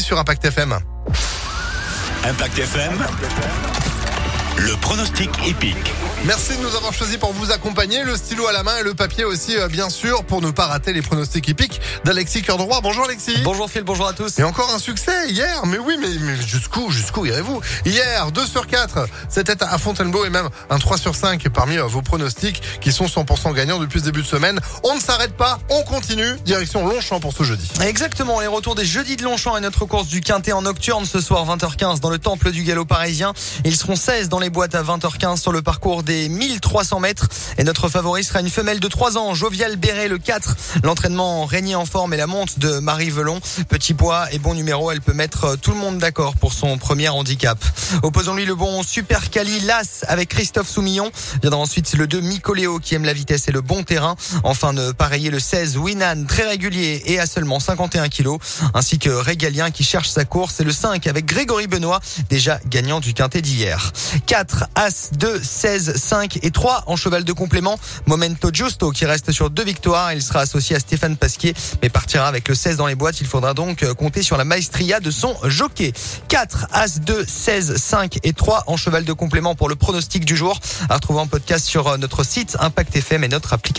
Sur Impact FM. Impact FM. Le pronostic épique. Merci de nous avoir choisi pour vous accompagner. Le stylo à la main et le papier aussi, euh, bien sûr, pour ne pas rater les pronostics épiques d'Alexis Cœur de Roi. Bonjour Alexis. Bonjour Phil, bonjour à tous. Et encore un succès hier, mais oui, mais, mais jusqu'où, jusqu'où irez-vous? Hier, 2 sur 4, c'était à Fontainebleau et même un 3 sur 5 parmi euh, vos pronostics qui sont 100% gagnants depuis ce début de semaine. On ne s'arrête pas, on continue, direction Longchamp pour ce jeudi. Exactement, les retours des jeudis de Longchamp et notre course du Quintet en nocturne ce soir 20h15 dans le temple du galop parisien. Ils seront 16 dans les boîtes à 20h15 sur le parcours des 1300 mètres. Et notre favori sera une femelle de 3 ans, Jovial Béret le 4. L'entraînement régné en forme et la monte de Marie Velon. Petit poids et bon numéro, elle peut mettre tout le monde d'accord pour son premier handicap. Opposons-lui le bon Super Cali Las avec Christophe Soumillon. Viendra ensuite le 2 Micoléo qui aime la vitesse et le bon terrain. Enfin de pareiller le 16 Winan très régulier et à seulement 51 kilos. Ainsi que Régalien qui cherche sa course et le 5 avec Grégory Benoît déjà gagnant du quintet d'hier. 4 As 2 16 5 et 3 en cheval de complément. Momento Giusto qui reste sur deux victoires. Il sera associé à Stéphane Pasquier mais partira avec le 16 dans les boîtes. Il faudra donc compter sur la maestria de son jockey. 4 As 2 16 5 et 3 en cheval de complément pour le pronostic du jour. À retrouver en podcast sur notre site Impact FM et notre application.